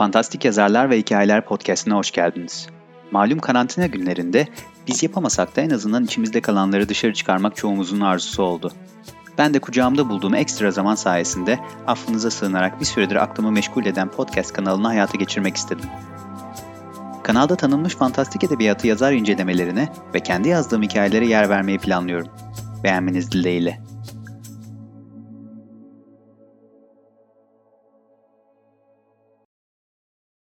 Fantastik Yazarlar ve Hikayeler Podcast'ine hoş geldiniz. Malum karantina günlerinde biz yapamasak da en azından içimizde kalanları dışarı çıkarmak çoğumuzun arzusu oldu. Ben de kucağımda bulduğum ekstra zaman sayesinde affınıza sığınarak bir süredir aklımı meşgul eden podcast kanalını hayata geçirmek istedim. Kanalda tanınmış fantastik edebiyatı yazar incelemelerine ve kendi yazdığım hikayelere yer vermeyi planlıyorum. Beğenmeniz dileğiyle.